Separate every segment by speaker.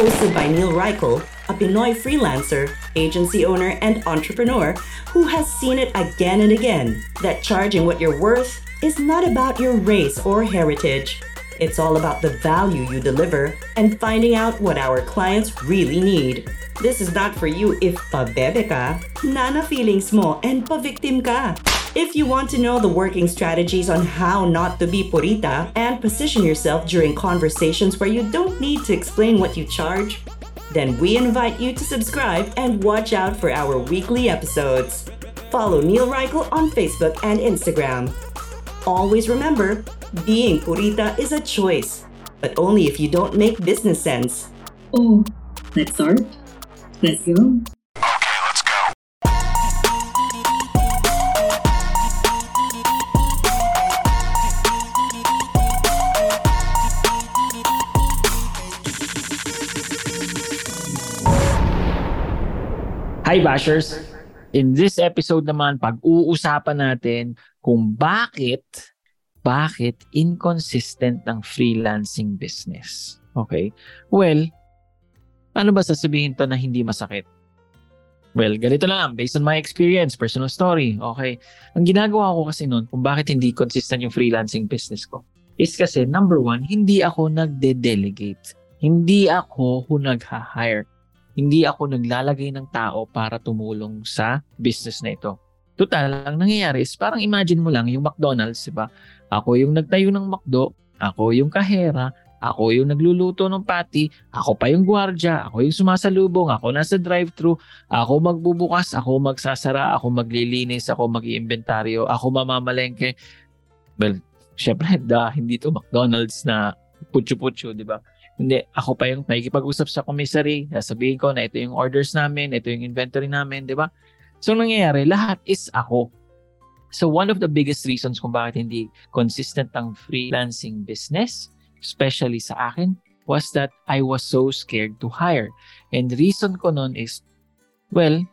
Speaker 1: Hosted by Neil Reichel, a Pinoy freelancer, agency owner, and entrepreneur who has seen it again and again that charging what you're worth is not about your race or heritage. It's all about the value you deliver and finding out what our clients really need. This is not for you if pabebe ka, nana feelings mo, and pa-victim ka. If you want to know the working strategies on how not to be purita and position yourself during conversations where you don't need to explain what you charge, then we invite you to subscribe and watch out for our weekly episodes. Follow Neil Reichel on Facebook and Instagram. Always remember, being purita is a choice, but only if you don't make business sense.
Speaker 2: Oh, let's start. Let's go.
Speaker 3: Hi Bashers! In this episode naman, pag-uusapan natin kung bakit bakit inconsistent ng freelancing business. Okay? Well, ano ba sasabihin to na hindi masakit? Well, ganito lang, based on my experience, personal story, okay? Ang ginagawa ko kasi noon, kung bakit hindi consistent yung freelancing business ko, is kasi number one, hindi ako nagde-delegate. Hindi ako nag-hire hindi ako naglalagay ng tao para tumulong sa business na ito. Total, ang nangyayari is parang imagine mo lang yung McDonald's, di ba? Ako yung nagtayo ng McDo, ako yung kahera, ako yung nagluluto ng patty, ako pa yung gwardya, ako yung sumasalubong, ako nasa drive-thru, ako magbubukas, ako magsasara, ako maglilinis, ako mag-iimbentaryo, ako mamamalengke. Well, syempre, da, hindi to McDonald's na putyo-putyo, di ba? Hindi, ako pa yung nakikipag-usap sa commissary, sasabihin ko na ito yung orders namin, ito yung inventory namin, di ba? So, nangyayari, lahat is ako. So, one of the biggest reasons kung bakit hindi consistent ang freelancing business, especially sa akin, was that I was so scared to hire. And reason ko nun is, well,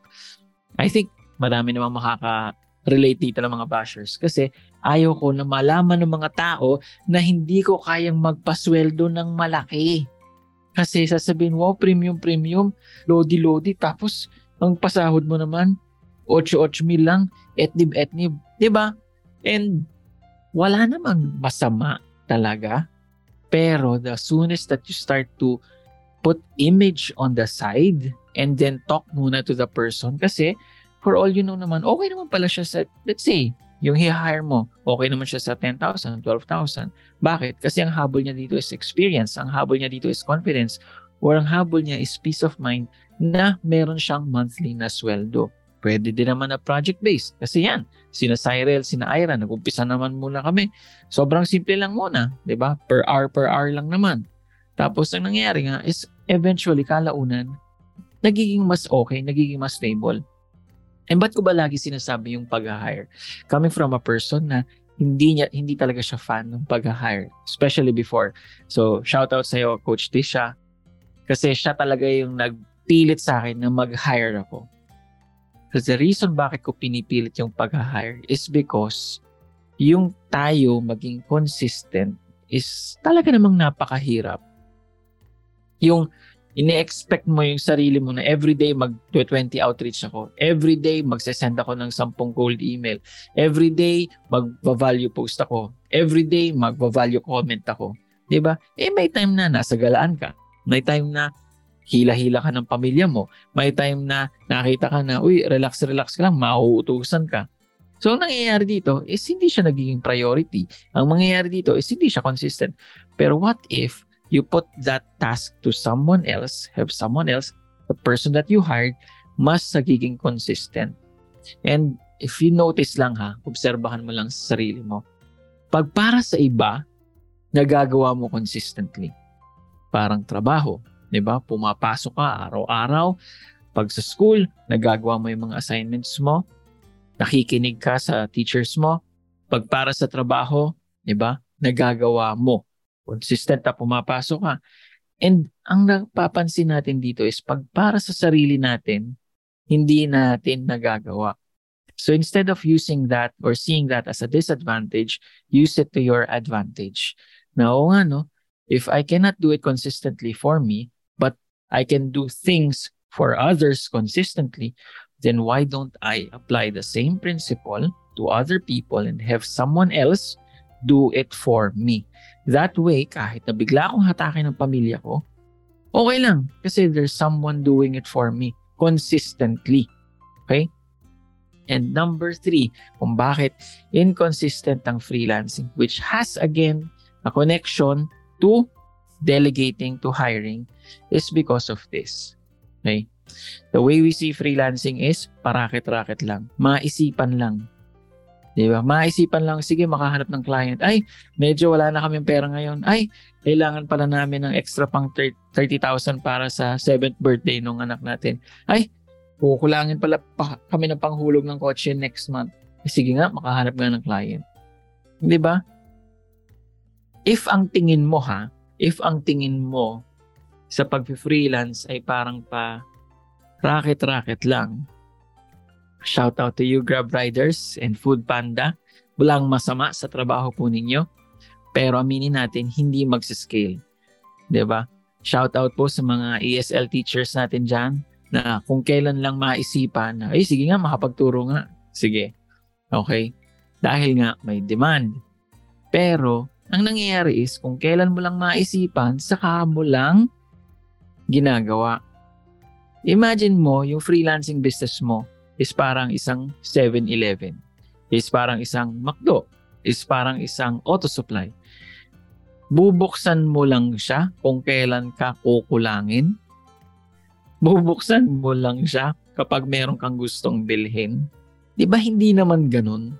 Speaker 3: I think marami namang makaka-relate dito ng mga bashers kasi ayaw ko na malaman ng mga tao na hindi ko kayang magpasweldo ng malaki. Kasi sasabihin, wow, premium, premium, lodi, lodi. Tapos, ang pasahod mo naman, 8-8 mil lang, etnib, etnib. ba? Diba? And wala namang masama talaga. Pero the soonest that you start to put image on the side and then talk muna to the person kasi for all you know naman, okay naman pala siya sa, let's say, yung hi-hire mo, okay naman siya sa 10,000, 12,000. Bakit? Kasi ang habol niya dito is experience, ang habol niya dito is confidence, or ang habol niya is peace of mind na meron siyang monthly na sweldo. Pwede din naman na project-based. Kasi yan, sina Cyril, sina Ira, nag-umpisa naman muna kami. Sobrang simple lang muna, di ba? Per hour, per hour lang naman. Tapos ang nangyayari nga is eventually, kalaunan, nagiging mas okay, nagiging mas stable. And ba't ko ba lagi sinasabi yung pag-hire? Coming from a person na hindi niya hindi talaga siya fan ng pag-hire, especially before. So, shout out sa iyo Coach Tisha kasi siya talaga yung nagpilit sa akin na mag-hire ako. Because the reason bakit ko pinipilit yung pag-hire is because yung tayo maging consistent is talaga namang napakahirap. Yung ini-expect mo yung sarili mo na everyday mag-20 outreach ako. Everyday magsesend ako ng 10 cold email. Everyday mag-value post ako. Everyday mag-value comment ako. 'Di ba? Eh may time na nasa galaan ka. May time na hila-hila ka ng pamilya mo. May time na nakita ka na, uy, relax-relax ka lang, mauutusan ka. So, ang nangyayari dito is hindi siya nagiging priority. Ang mangyayari dito is hindi siya consistent. Pero what if you put that task to someone else, have someone else, the person that you hired, mas nagiging consistent. And if you notice lang ha, obserbahan mo lang sa sarili mo, pag para sa iba, nagagawa mo consistently. Parang trabaho, di ba? Pumapasok ka araw-araw, Pag sa school, nagagawa mo yung mga assignments mo, nakikinig ka sa teachers mo. Pag para sa trabaho, di ba? Nagagawa mo. Consistent na pumapasok ka. And ang napapansin natin dito is pag para sa sarili natin, hindi natin nagagawa. So instead of using that or seeing that as a disadvantage, use it to your advantage. Now, nga, no? If I cannot do it consistently for me, but I can do things for others consistently, then why don't I apply the same principle to other people and have someone else do it for me? That way, kahit na bigla akong hatakin ng pamilya ko, okay lang kasi there's someone doing it for me consistently. Okay? And number three, kung bakit inconsistent ang freelancing, which has again a connection to delegating to hiring, is because of this. Okay? The way we see freelancing is parakit-rakit lang. Maisipan lang. Di ba? Maisipan lang, sige, makahanap ng client. Ay, medyo wala na kami pera ngayon. Ay, kailangan pala namin ng extra pang 30,000 para sa 7th birthday nung anak natin. Ay, kukulangin pala pa kami ng panghulog ng kotse next month. Eh, sige nga, makahanap nga ng client. Di ba? If ang tingin mo ha, if ang tingin mo sa pag-freelance ay parang pa racket-racket lang. Shout out to you Grab Riders and Food Panda. Walang masama sa trabaho po ninyo. Pero aminin natin, hindi magsiscale. ba? Diba? Shout out po sa mga ESL teachers natin dyan na kung kailan lang maisipan na, ay sige nga, makapagturo nga. Sige. Okay? Dahil nga may demand. Pero, ang nangyayari is, kung kailan mo lang maisipan, saka mo lang ginagawa. Imagine mo, yung freelancing business mo is parang isang 7-Eleven, is parang isang McDo, is parang isang auto supply. Bubuksan mo lang siya kung kailan ka kukulangin. Bubuksan mo lang siya kapag meron kang gustong bilhin. Di ba hindi naman ganun?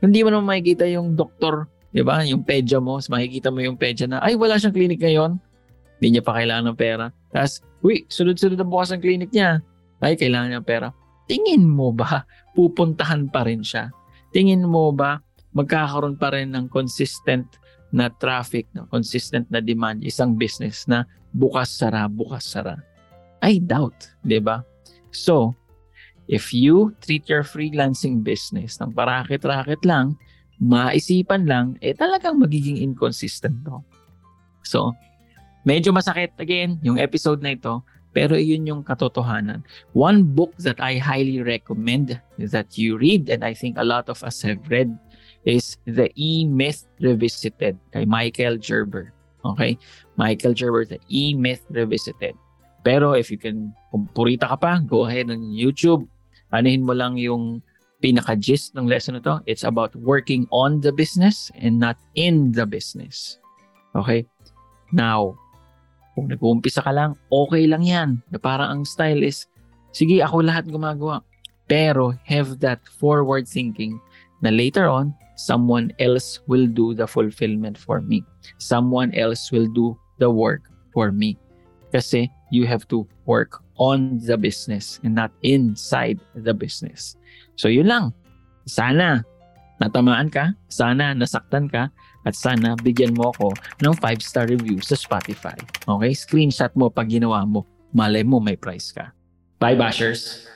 Speaker 3: Hindi mo naman makikita yung doktor, di ba? Yung pedya mo, makikita mo yung pedya na, ay wala siyang clinic ngayon. Hindi niya pa kailangan ng pera. Tapos, uy, sunod-sunod na bukas ang clinic niya. Ay, kailangan niya pera. Tingin mo ba, pupuntahan pa rin siya? Tingin mo ba, magkakaroon pa rin ng consistent na traffic, na consistent na demand, isang business na bukas-sara, bukas-sara? I doubt, di ba? So, if you treat your freelancing business ng parakit-rakit lang, maisipan lang, eh talagang magiging inconsistent to. So, Medyo masakit again yung episode na ito, pero iyon yung katotohanan. One book that I highly recommend that you read and I think a lot of us have read is The E-Myth Revisited kay Michael Gerber. Okay? Michael Gerber, The E-Myth Revisited. Pero if you can, kung purita ka pa, go ahead on YouTube. Anuhin mo lang yung pinaka-gist ng lesson na to. It's about working on the business and not in the business. Okay? Now, kung nag-uumpisa ka lang, okay lang yan. Na parang ang style is, sige, ako lahat gumagawa. Pero have that forward thinking na later on, someone else will do the fulfillment for me. Someone else will do the work for me. Kasi you have to work on the business and not inside the business. So yun lang. Sana natamaan ka, sana nasaktan ka, at sana bigyan mo ako ng 5-star review sa Spotify. Okay? Screenshot mo pag ginawa mo. Malay mo may price ka. Bye, Bashers!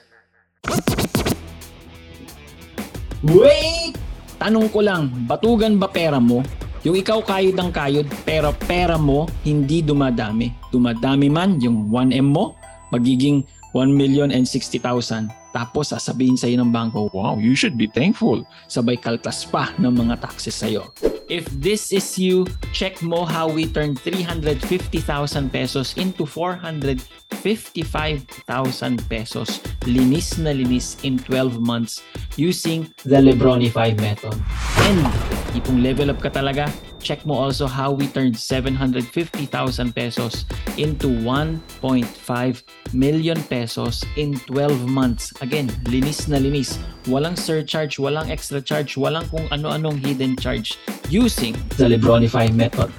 Speaker 3: Wait! Tanong ko lang, batugan ba pera mo? Yung ikaw kayod ng kayod, pero pera mo hindi dumadami. Dumadami man yung 1M mo, magiging 1 million and 60,000. Tapos sasabihin sa iyo ng bangko, wow, you should be thankful. Sabay kaltas pa ng mga taxes sa iyo. If this is you, check mo how we turned 350,000 pesos into 455,000 pesos. Linis na linis in 12 months using the Lebronify method. And ipong level up ka talaga, check mo also how we turned 750,000 pesos into 1.5 million pesos in 12 months. Again, linis na linis. Walang surcharge, walang extra charge, walang kung ano-anong hidden charge using the Lebronify method.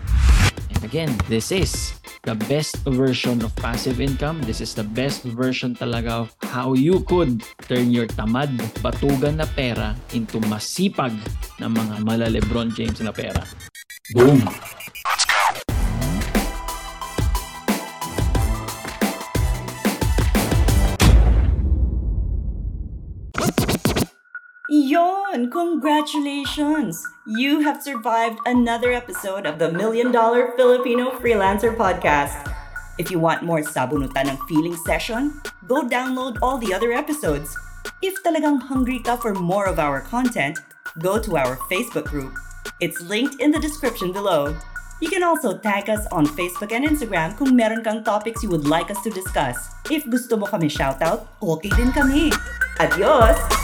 Speaker 3: And again, this is the best version of passive income. This is the best version talaga of how you could turn your tamad, batugan na pera into masipag na mga mala Lebron James na pera. Boom!
Speaker 1: Yon! Congratulations! You have survived another episode of the Million Dollar Filipino Freelancer Podcast. If you want more sabunutan ng feeling session, go download all the other episodes. If talagang hungry ka for more of our content, go to our Facebook group. It's linked in the description below. You can also tag us on Facebook and Instagram kung meron kang topics you would like us to discuss. If gusto mo kami shoutout, okay din kami. Adios!